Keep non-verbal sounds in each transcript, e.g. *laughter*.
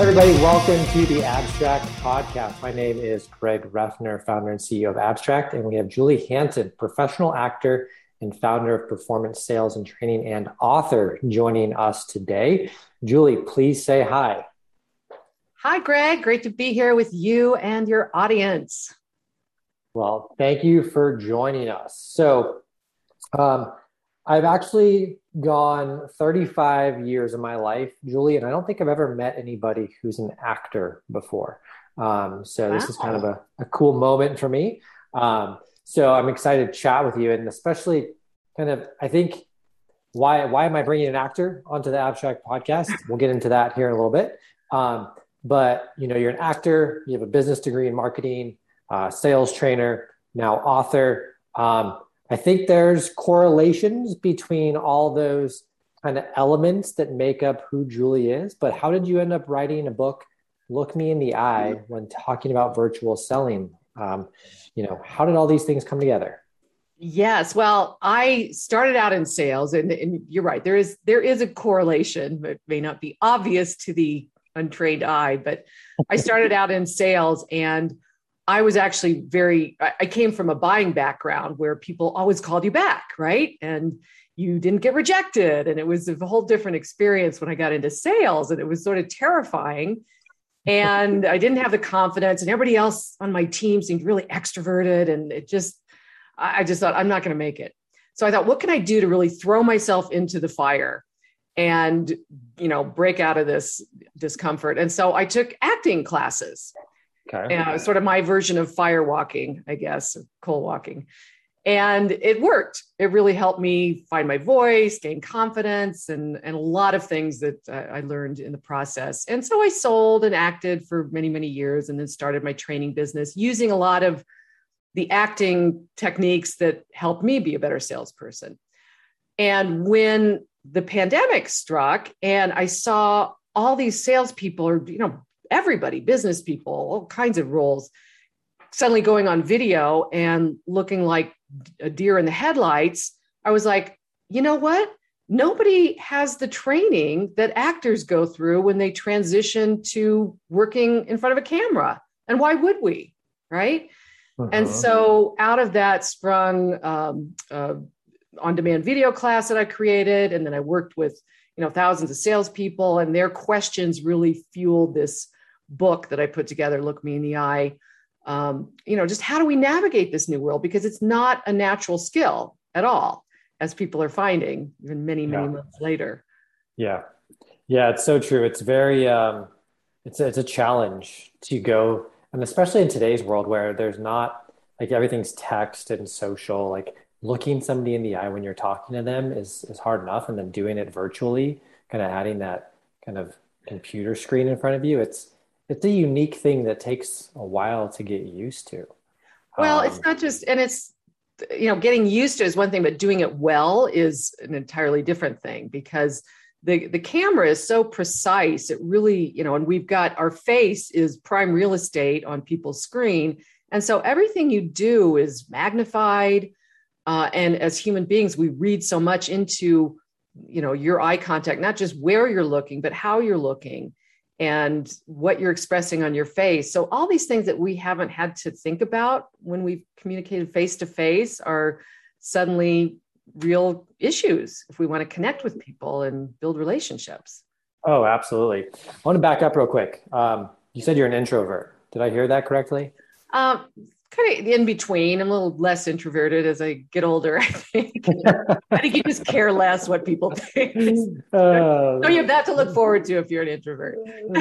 everybody. Welcome to the Abstract Podcast. My name is Greg Reffner, founder and CEO of Abstract, and we have Julie Hansen, professional actor and founder of Performance Sales and Training and author, joining us today. Julie, please say hi. Hi, Greg. Great to be here with you and your audience. Well, thank you for joining us. So, um, I've actually gone 35 years of my life, Julie, and I don't think I've ever met anybody who's an actor before. Um, so wow. this is kind of a, a cool moment for me. Um, so I'm excited to chat with you, and especially kind of I think why why am I bringing an actor onto the Abstract podcast? We'll get into that here in a little bit. Um, but you know, you're an actor, you have a business degree in marketing, uh, sales trainer, now author. Um, I think there's correlations between all those kind of elements that make up who Julie is. But how did you end up writing a book, Look Me in the Eye, when talking about virtual selling? Um, you know, how did all these things come together? Yes, well, I started out in sales, and, and you're right. There is there is a correlation. It may not be obvious to the untrained eye, but I started out in sales, and I was actually very, I came from a buying background where people always called you back, right? And you didn't get rejected. And it was a whole different experience when I got into sales. And it was sort of terrifying. And I didn't have the confidence, and everybody else on my team seemed really extroverted. And it just, I just thought, I'm not going to make it. So I thought, what can I do to really throw myself into the fire? and you know break out of this discomfort and so i took acting classes Okay. Sort of my version of fire walking, I guess, coal walking. And it worked. It really helped me find my voice, gain confidence, and, and a lot of things that I learned in the process. And so I sold and acted for many, many years and then started my training business using a lot of the acting techniques that helped me be a better salesperson. And when the pandemic struck and I saw all these salespeople are, you know, everybody, business people, all kinds of roles, suddenly going on video and looking like a deer in the headlights, I was like, you know what? Nobody has the training that actors go through when they transition to working in front of a camera. And why would we? Right. Uh-huh. And so out of that sprung um, uh, on demand video class that I created. And then I worked with, you know, thousands of salespeople, and their questions really fueled this book that I put together, Look Me in the Eye. Um, you know, just how do we navigate this new world? Because it's not a natural skill at all, as people are finding even many, many yeah. months later. Yeah. Yeah, it's so true. It's very um it's a, it's a challenge to go and especially in today's world where there's not like everything's text and social, like looking somebody in the eye when you're talking to them is is hard enough and then doing it virtually, kind of adding that kind of computer screen in front of you, it's it's a unique thing that takes a while to get used to. Well, um, it's not just, and it's, you know, getting used to is one thing, but doing it well is an entirely different thing because the, the camera is so precise. It really, you know, and we've got our face is prime real estate on people's screen. And so everything you do is magnified. Uh, and as human beings, we read so much into, you know, your eye contact, not just where you're looking, but how you're looking and what you're expressing on your face. So, all these things that we haven't had to think about when we've communicated face to face are suddenly real issues if we want to connect with people and build relationships. Oh, absolutely. I want to back up real quick. Um, you said you're an introvert. Did I hear that correctly? Um, kind of in between. I'm a little less introverted as I get older. *laughs* I think. I think you just care less what people think. *laughs* Uh, so you have that to look forward to if you're an introvert.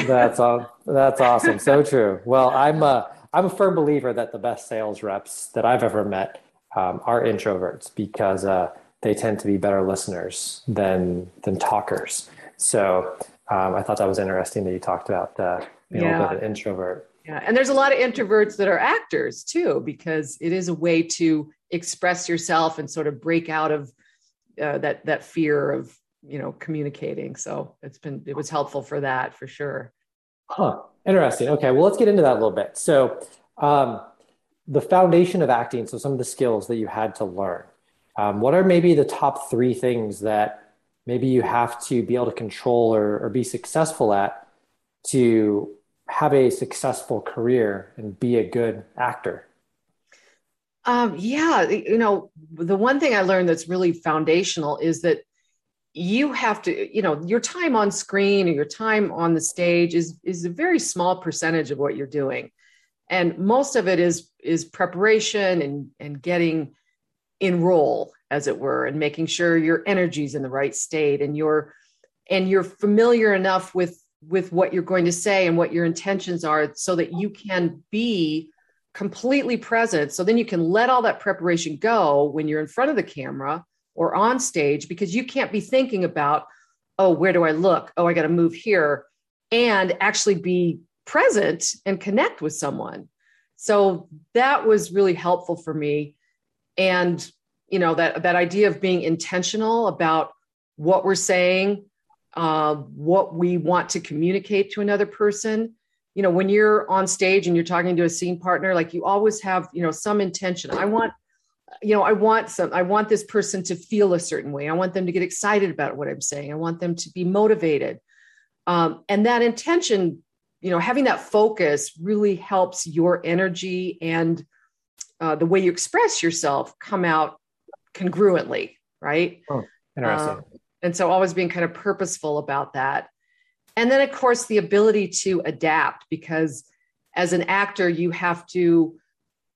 that's all. That's awesome. So true. Well, I'm a I'm a firm believer that the best sales reps that I've ever met um, are introverts because uh, they tend to be better listeners than than talkers. So um, I thought that was interesting that you talked about uh, being yeah. a little bit of an introvert. Yeah, and there's a lot of introverts that are actors too, because it is a way to express yourself and sort of break out of uh, that that fear of you know communicating. So it's been it was helpful for that for sure. Huh. Interesting. Okay, well let's get into that a little bit. So um, the foundation of acting. So some of the skills that you had to learn. Um, what are maybe the top three things that maybe you have to be able to control or, or be successful at to have a successful career and be a good actor? Um, yeah, you know, the one thing I learned that's really foundational is that you have to, you know, your time on screen or your time on the stage is is a very small percentage of what you're doing, and most of it is is preparation and and getting in role, as it were, and making sure your energy's in the right state and you're and you're familiar enough with with what you're going to say and what your intentions are so that you can be completely present. So then you can let all that preparation go when you're in front of the camera or on stage because you can't be thinking about, oh, where do I look? Oh, I got to move here and actually be present and connect with someone. So that was really helpful for me. And, you know, that, that idea of being intentional about what we're saying, uh, what we want to communicate to another person. You know when you're on stage and you're talking to a scene partner like you always have you know some intention. I want you know i want some i want this person to feel a certain way. I want them to get excited about what i'm saying. I want them to be motivated. Um, and that intention you know having that focus really helps your energy and uh, the way you express yourself come out congruently right? Oh, interesting. Um, and so always being kind of purposeful about that. And then, of course, the ability to adapt, because as an actor, you have to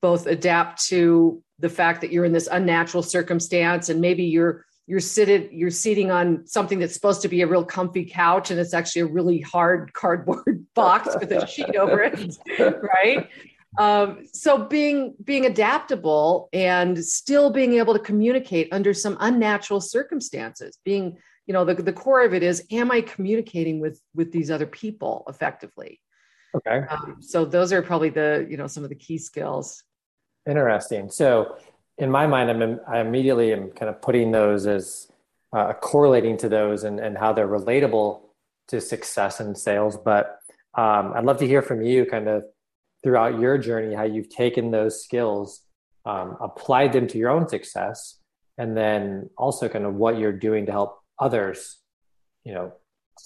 both adapt to the fact that you're in this unnatural circumstance and maybe you're you're sitting you're seating on something that's supposed to be a real comfy couch and it's actually a really hard cardboard *laughs* box with a sheet over it *laughs* right um, so being being adaptable and still being able to communicate under some unnatural circumstances being you know the, the core of it is am i communicating with with these other people effectively? Okay. Um, so those are probably the you know some of the key skills. Interesting. So in my mind i'm i immediately am kind of putting those as uh, correlating to those and, and how they're relatable to success in sales. But um, i'd love to hear from you kind of throughout your journey how you've taken those skills um, applied them to your own success and then also kind of what you're doing to help others, you know,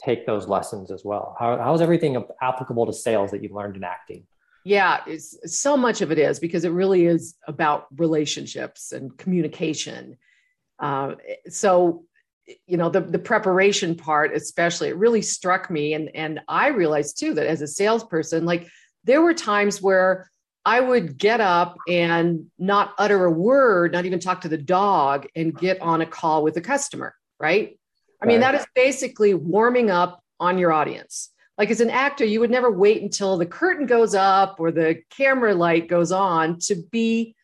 take those lessons as well? How, how's everything applicable to sales that you've learned in acting? Yeah, it's, so much of it is because it really is about relationships and communication. Uh, so, you know, the, the preparation part, especially, it really struck me. And, and I realized too that as a salesperson, like there were times where I would get up and not utter a word, not even talk to the dog, and get on a call with a customer right? I mean, that is basically warming up on your audience. Like as an actor, you would never wait until the curtain goes up or the camera light goes on to be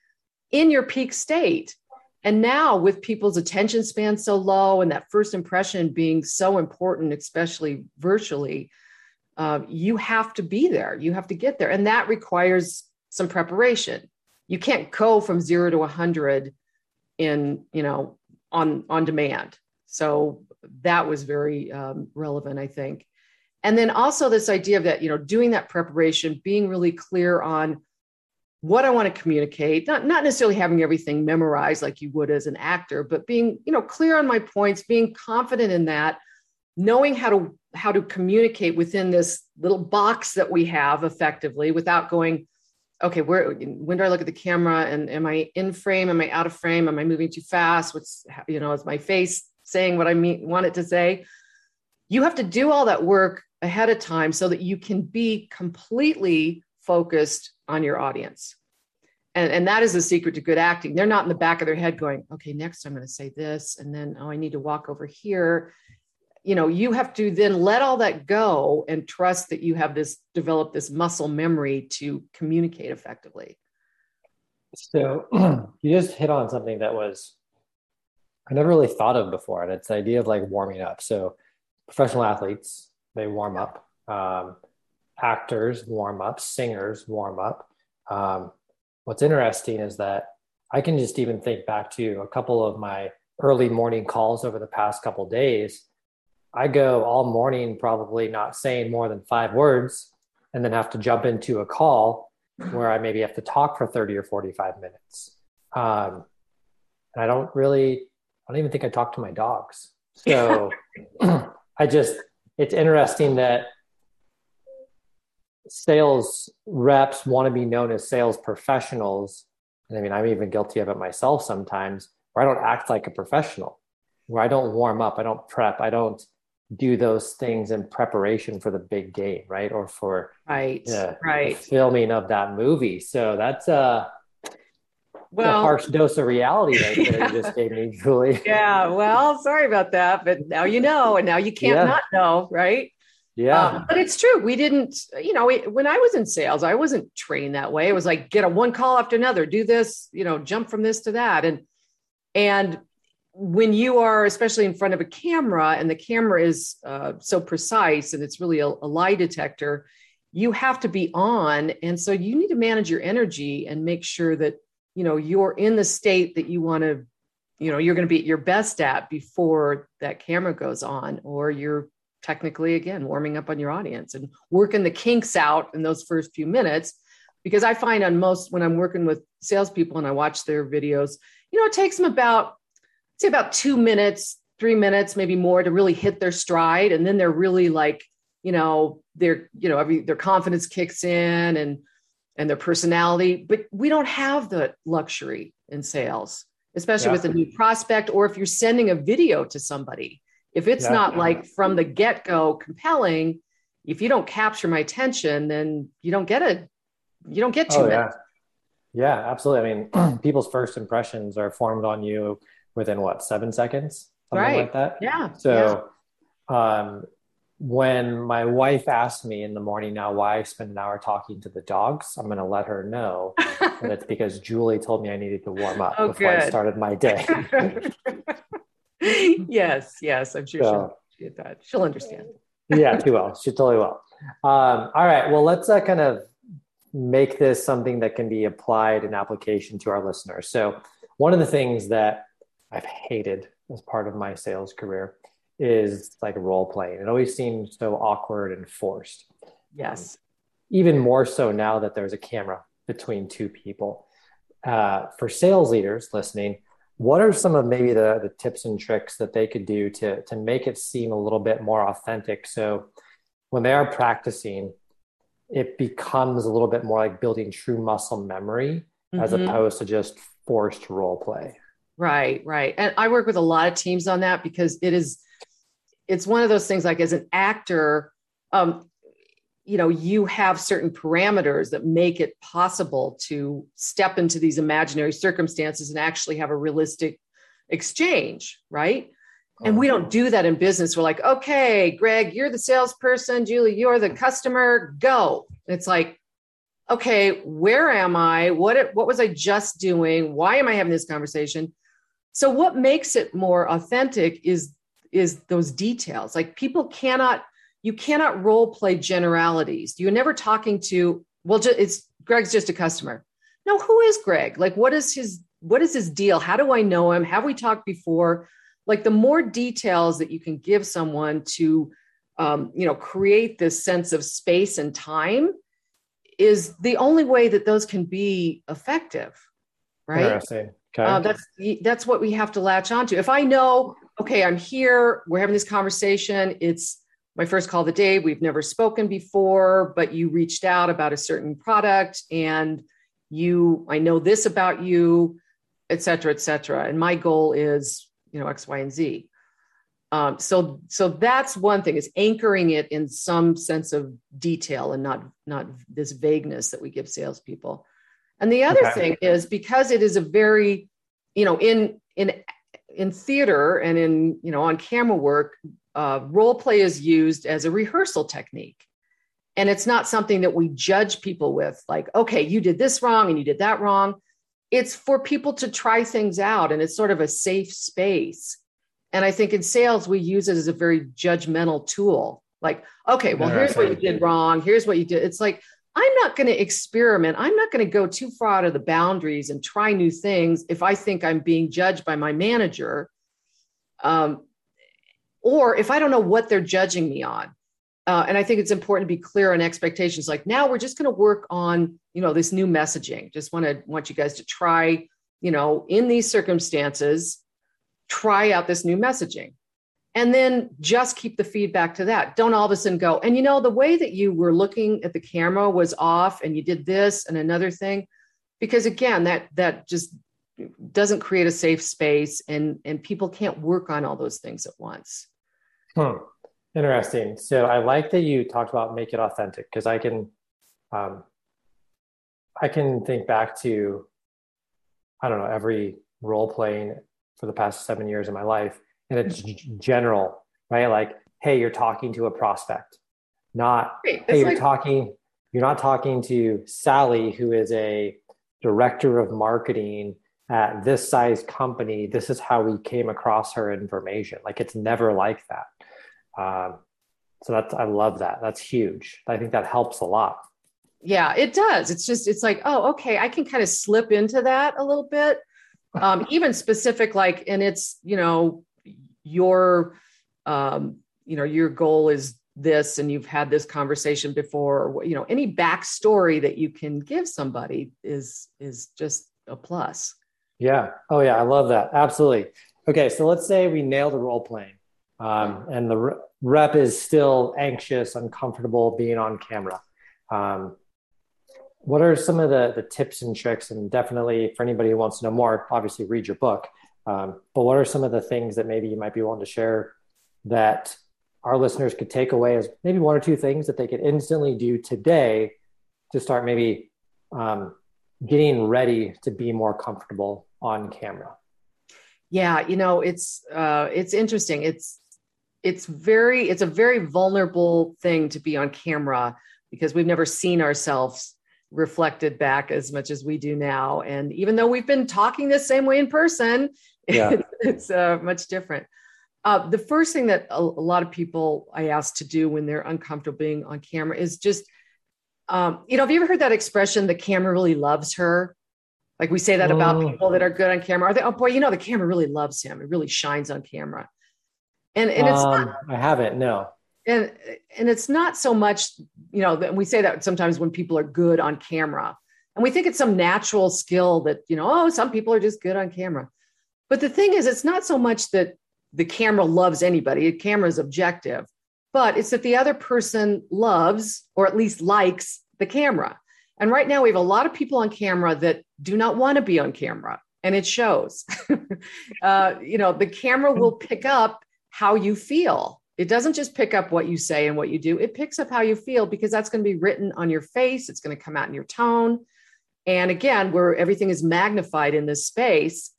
in your peak state. And now, with people's attention span so low and that first impression being so important, especially virtually, uh, you have to be there. You have to get there. And that requires some preparation. You can't go from zero to 100 in, you know, on, on demand. So that was very um, relevant, I think. And then also this idea of that, you know, doing that preparation, being really clear on what I want to communicate, not, not necessarily having everything memorized like you would as an actor, but being, you know, clear on my points, being confident in that, knowing how to how to communicate within this little box that we have effectively without going, okay, where when do I look at the camera and am I in frame? Am I out of frame? Am I moving too fast? What's you know, is my face saying what I mean want it to say. You have to do all that work ahead of time so that you can be completely focused on your audience. And, and that is the secret to good acting. They're not in the back of their head going, okay, next I'm going to say this. And then, oh, I need to walk over here. You know, you have to then let all that go and trust that you have this develop this muscle memory to communicate effectively. So *clears throat* you just hit on something that was I never really thought of before. And it's the idea of like warming up. So professional athletes, they warm up. Um, actors warm up. Singers warm up. Um, what's interesting is that I can just even think back to a couple of my early morning calls over the past couple days. I go all morning probably not saying more than five words and then have to jump into a call where I maybe have to talk for 30 or 45 minutes. Um, and I don't really I don't even think I talk to my dogs. So *laughs* I just, it's interesting that sales reps want to be known as sales professionals. And I mean, I'm even guilty of it myself sometimes, where I don't act like a professional, where I don't warm up, I don't prep, I don't do those things in preparation for the big game, right? Or for right, the, right. the filming of that movie. So that's uh well, a harsh dose of reality right there yeah. you *laughs* just gave me, Julie. Yeah, well, sorry about that, but now you know, and now you can't yeah. not know, right? Yeah. Um, but it's true. We didn't, you know, when I was in sales, I wasn't trained that way. It was like get a one call after another, do this, you know, jump from this to that. And and when you are especially in front of a camera and the camera is uh, so precise and it's really a, a lie detector, you have to be on. And so you need to manage your energy and make sure that, you know, you're in the state that you want to, you know, you're going to be at your best at before that camera goes on, or you're technically again warming up on your audience and working the kinks out in those first few minutes because i find on most when i'm working with salespeople and i watch their videos you know it takes them about say about two minutes three minutes maybe more to really hit their stride and then they're really like you know their you know every their confidence kicks in and and their personality but we don't have the luxury in sales especially yeah. with a new prospect or if you're sending a video to somebody if it's yeah. not like from the get go compelling, if you don't capture my attention, then you don't get it. You don't get to oh, it. Yeah. yeah, absolutely. I mean, *clears throat* people's first impressions are formed on you within what, seven seconds? Something right. like that. Yeah. So, yeah. um, when my wife asked me in the morning now why I spend an hour talking to the dogs, I'm going to let her know *laughs* that it's because Julie told me I needed to warm up oh, before good. I started my day. *laughs* yes, yes, I'm sure so, she'll get that. She'll understand. yeah, she will. She totally will. Um, all right. Well, let's uh, kind of make this something that can be applied in application to our listeners. So, one of the things that I've hated as part of my sales career is like role playing. It always seems so awkward and forced. Yes. Even more so now that there's a camera between two people. Uh, for sales leaders listening, what are some of maybe the, the tips and tricks that they could do to, to make it seem a little bit more authentic so when they are practicing it becomes a little bit more like building true muscle memory mm-hmm. as opposed to just forced role play right right. And i work with a lot of teams on that because it is it's one of those things like as an actor um, you know you have certain parameters that make it possible to step into these imaginary circumstances and actually have a realistic exchange right? And we don't do that in business. We're like okay greg you're the salesperson. Julie you're the customer. Go. It's like okay where am i? What what was i just doing? Why am i having this conversation so what makes it more authentic is is those details like people cannot you cannot role play generalities. You're never talking to, well, just, it's Greg's just a customer. No, who is Greg? Like, what is his, what is his deal? How do I know him? Have we talked before? Like the more details that you can give someone to, um, you know, create this sense of space and time is the only way that those can be effective. Right. Okay. Uh, that's that's what we have to latch onto. If I know, okay, I'm here, we're having this conversation. It's my first call of the day. We've never spoken before, but you reached out about a certain product and you, I know this about you, et cetera, et cetera. And my goal is, you know, X, Y, and Z. Um, so, so that's one thing is anchoring it in some sense of detail and not, not this vagueness that we give salespeople. And the other okay. thing is because it is a very, you know, in, in, in theater and in, you know, on camera work, uh, role play is used as a rehearsal technique. And it's not something that we judge people with, like, okay, you did this wrong and you did that wrong. It's for people to try things out and it's sort of a safe space. And I think in sales, we use it as a very judgmental tool. Like, okay, well, here's what you did wrong. Here's what you did. It's like, I'm not going to experiment. I'm not going to go too far out of the boundaries and try new things if I think I'm being judged by my manager. Um, or if I don't know what they're judging me on. Uh, and I think it's important to be clear on expectations. Like now, we're just going to work on you know this new messaging. Just want to want you guys to try you know in these circumstances, try out this new messaging. And then just keep the feedback to that. Don't all of a sudden go, and you know, the way that you were looking at the camera was off and you did this and another thing. Because again, that that just doesn't create a safe space and and people can't work on all those things at once. Hmm. Interesting. So I like that you talked about make it authentic because I can um, I can think back to I don't know every role playing for the past seven years of my life and it's general, right? Like, hey, you're talking to a prospect, not hey, you're like- talking, you're not talking to Sally, who is a director of marketing at this size company. This is how we came across her information. Like, it's never like that. Um, so that's I love that. That's huge. I think that helps a lot. Yeah, it does. It's just it's like, oh, okay, I can kind of slip into that a little bit. Um, even specific, like, and it's you know your um, you know your goal is this and you've had this conversation before or you know any backstory that you can give somebody is is just a plus. Yeah. Oh yeah. I love that. Absolutely. Okay. So let's say we nailed the role playing um, and the rep is still anxious uncomfortable being on camera. Um, what are some of the, the tips and tricks? And definitely for anybody who wants to know more obviously read your book um, but what are some of the things that maybe you might be willing to share that our listeners could take away as maybe one or two things that they could instantly do today to start maybe um, getting ready to be more comfortable on camera? Yeah, you know, it's uh, it's interesting. It's it's very it's a very vulnerable thing to be on camera because we've never seen ourselves reflected back as much as we do now. And even though we've been talking the same way in person, yeah. *laughs* it's uh, much different. Uh, the first thing that a, a, lot of people I ask to do when they're uncomfortable being on camera is just, um, you know, have you ever heard that expression, the camera really loves her? Like we say that about oh. people that are good on camera. Are they, oh boy, you know, the camera really loves him. It really shines on camera. And, and it's um, not, I haven't, no. And, and it's not so much, you know, that we say that sometimes when people are good on camera and we think it's some natural skill that, you know, oh, some people are just good on camera. But the thing is, it's not so much that the camera loves anybody, the camera is objective, but it's that the other person loves or at least likes the camera. And right now, we have a lot of people on camera that do not want to be on camera, and it shows. *laughs* uh, you know, the camera will pick up how you feel. It doesn't just pick up what you say and what you do, it picks up how you feel because that's going to be written on your face, it's going to come out in your tone. And again, where everything is magnified in this space,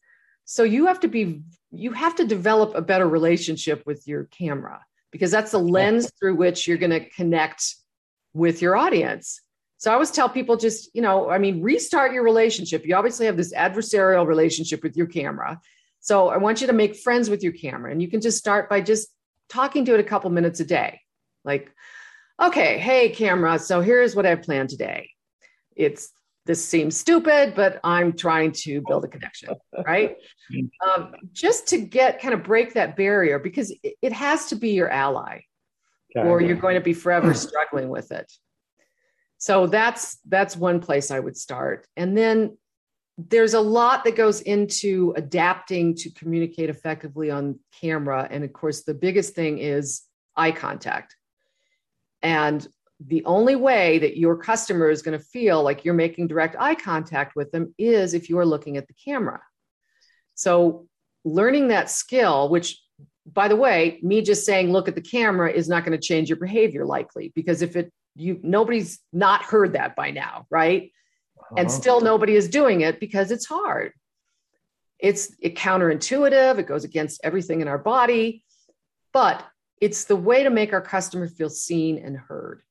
so you have to be you have to develop a better relationship with your camera because that's the lens through which you're going to connect with your audience. So I always tell people just, you know, I mean, restart your relationship. You obviously have this adversarial relationship with your camera. So I want you to make friends with your camera and you can just start by just talking to it a couple minutes a day. Like, okay, hey camera, so here's what I planned today. It's this seems stupid, but I'm trying to build a connection, right? *laughs* um, just to get kind of break that barrier because it, it has to be your ally, okay. or you're going to be forever *clears throat* struggling with it. So that's that's one place I would start, and then there's a lot that goes into adapting to communicate effectively on camera, and of course, the biggest thing is eye contact. And the only way that your customer is going to feel like you're making direct eye contact with them is if you're looking at the camera. So, learning that skill, which by the way, me just saying look at the camera is not going to change your behavior likely because if it you nobody's not heard that by now, right? Uh-huh. And still nobody is doing it because it's hard. It's it counterintuitive, it goes against everything in our body, but it's the way to make our customer feel seen and heard.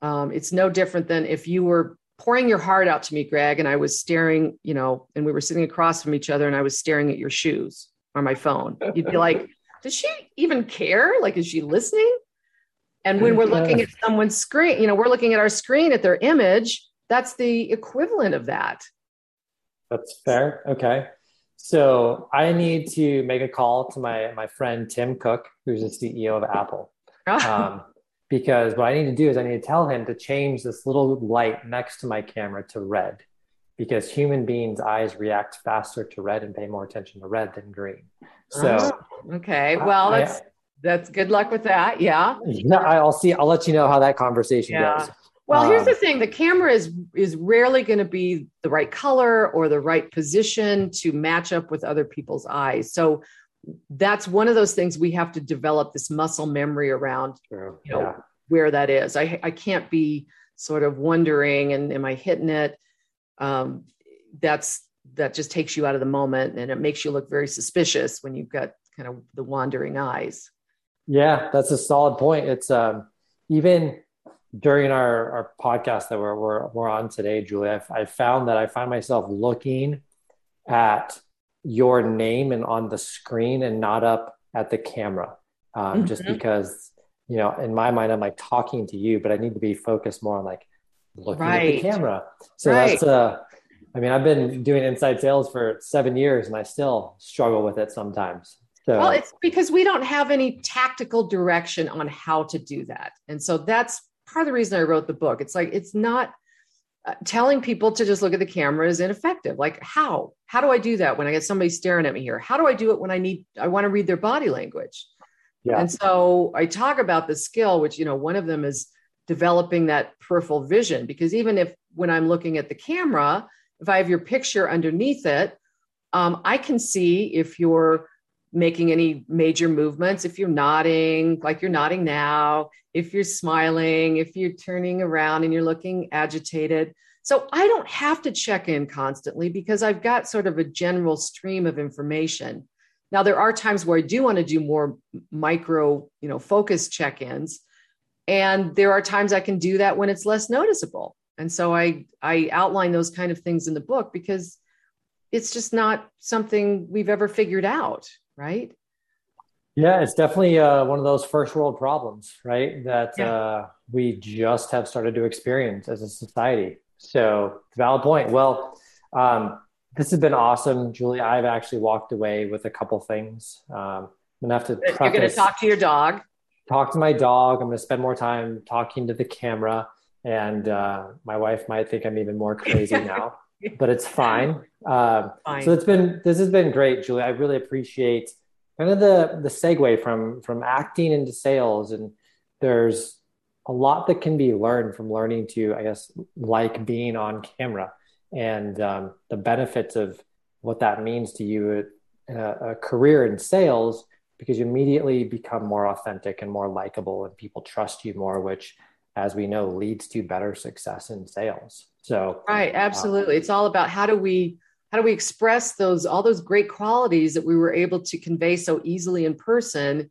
Um, it's no different than if you were pouring your heart out to me, Greg, and I was staring, you know, and we were sitting across from each other and I was staring at your shoes on my phone. You'd be like, *laughs* does she even care? Like, is she listening? And when we're looking at someone's screen, you know, we're looking at our screen at their image, that's the equivalent of that. That's fair. Okay. So I need to make a call to my my friend Tim Cook, who's the CEO of Apple. *laughs* Um, because what I need to do is I need to tell him to change this little light next to my camera to red because human beings' eyes react faster to red and pay more attention to red than green. So, oh, okay. Well, that's, I, That's good luck with that. Yeah. Yeah, I'll see. I'll let you know how that conversation yeah. goes. Well, here's um, the thing: the camera is is rarely going to be the right color or the right position to match up with other people's eyes. So that's one of those things we have to develop this muscle memory around. You know yeah. where that is. I I can't be sort of wondering and am I hitting it? Um, that's that just takes you out of the moment and it makes you look very suspicious when you've got kind of the wandering eyes. Yeah, that's a solid point. It's um, even during our, our podcast that we're, we're, we're on today, Julie, I've, I found that I find myself looking at your name and on the screen and not up at the camera. Um, mm-hmm. Just because, you know, in my mind, I'm like talking to you, but I need to be focused more on like looking right. at the camera. So right. that's, uh, I mean, I've been doing inside sales for seven years and I still struggle with it sometimes. So, well, it's because we don't have any tactical direction on how to do that. And so that's part of the reason I wrote the book. It's like, it's not uh, telling people to just look at the camera is ineffective. Like, how? How do I do that when I get somebody staring at me here? How do I do it when I need, I want to read their body language? Yeah. And so I talk about the skill, which, you know, one of them is developing that peripheral vision, because even if when I'm looking at the camera, if I have your picture underneath it, um, I can see if you're making any major movements, if you're nodding, like you're nodding now, if you're smiling, if you're turning around and you're looking agitated. So I don't have to check in constantly because I've got sort of a general stream of information. Now there are times where I do want to do more micro, you know, focus check-ins. And there are times I can do that when it's less noticeable. And so I I outline those kind of things in the book because it's just not something we've ever figured out right? Yeah, it's definitely uh, one of those first world problems, right? That yeah. uh, we just have started to experience as a society. So, valid point. Well, um, this has been awesome, Julie. I've actually walked away with a couple things. Um, I'm gonna have to. Preface, You're gonna talk to your dog. Talk to my dog. I'm gonna spend more time talking to the camera, and uh, my wife might think I'm even more crazy *laughs* now *laughs* but it's fine. Um, fine. So it's been this has been great, Julie. I really appreciate kind of the the segue from from acting into sales, and there's a lot that can be learned from learning to, I guess, like being on camera and um, the benefits of what that means to you in a, a career in sales because you immediately become more authentic and more likable and people trust you more which as we know leads to better success in sales so right, uh, absolutely. Uh, it's all about how do we how do we express those all those great qualities that we were able to convey so easily in person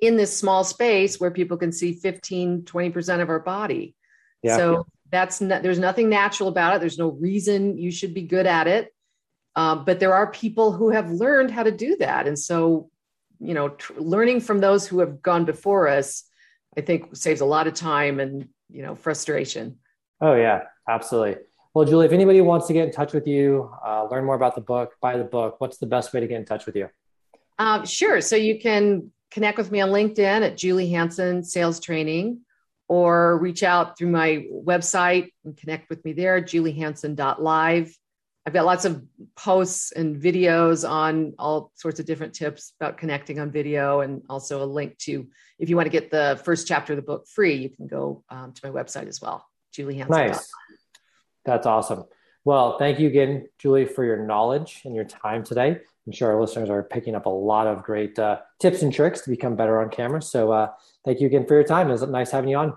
in this small space where people can see 15 20% of our body. Yeah, so that's not, there's nothing natural about it. There's no reason you should be good at it. Um, but there are people who have learned how to do that. And so you know tr- learning from those who have gone before us i think saves a lot of time and you know frustration oh yeah Absolutely. Well, Julie, if anybody wants to get in touch with you, uh, learn more about the book, buy the book, what's the best way to get in touch with you? Um, sure. So you can connect with me on LinkedIn at Julie Hansen Sales Training or reach out through my website and connect with me there, juliehansen.live. I've got lots of posts and videos on all sorts of different tips about connecting on video, and also a link to if you want to get the first chapter of the book free, you can go um, to my website as well, juliehansen.live. Nice. That's awesome. Well, thank you again, Julie, for your knowledge and your time today. I'm sure our listeners are picking up a lot of great uh, tips and tricks to become better on camera. So uh, thank you again for your time. It was nice having you on.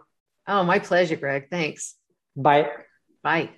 Oh, my pleasure, Greg. Thanks. Bye. Bye.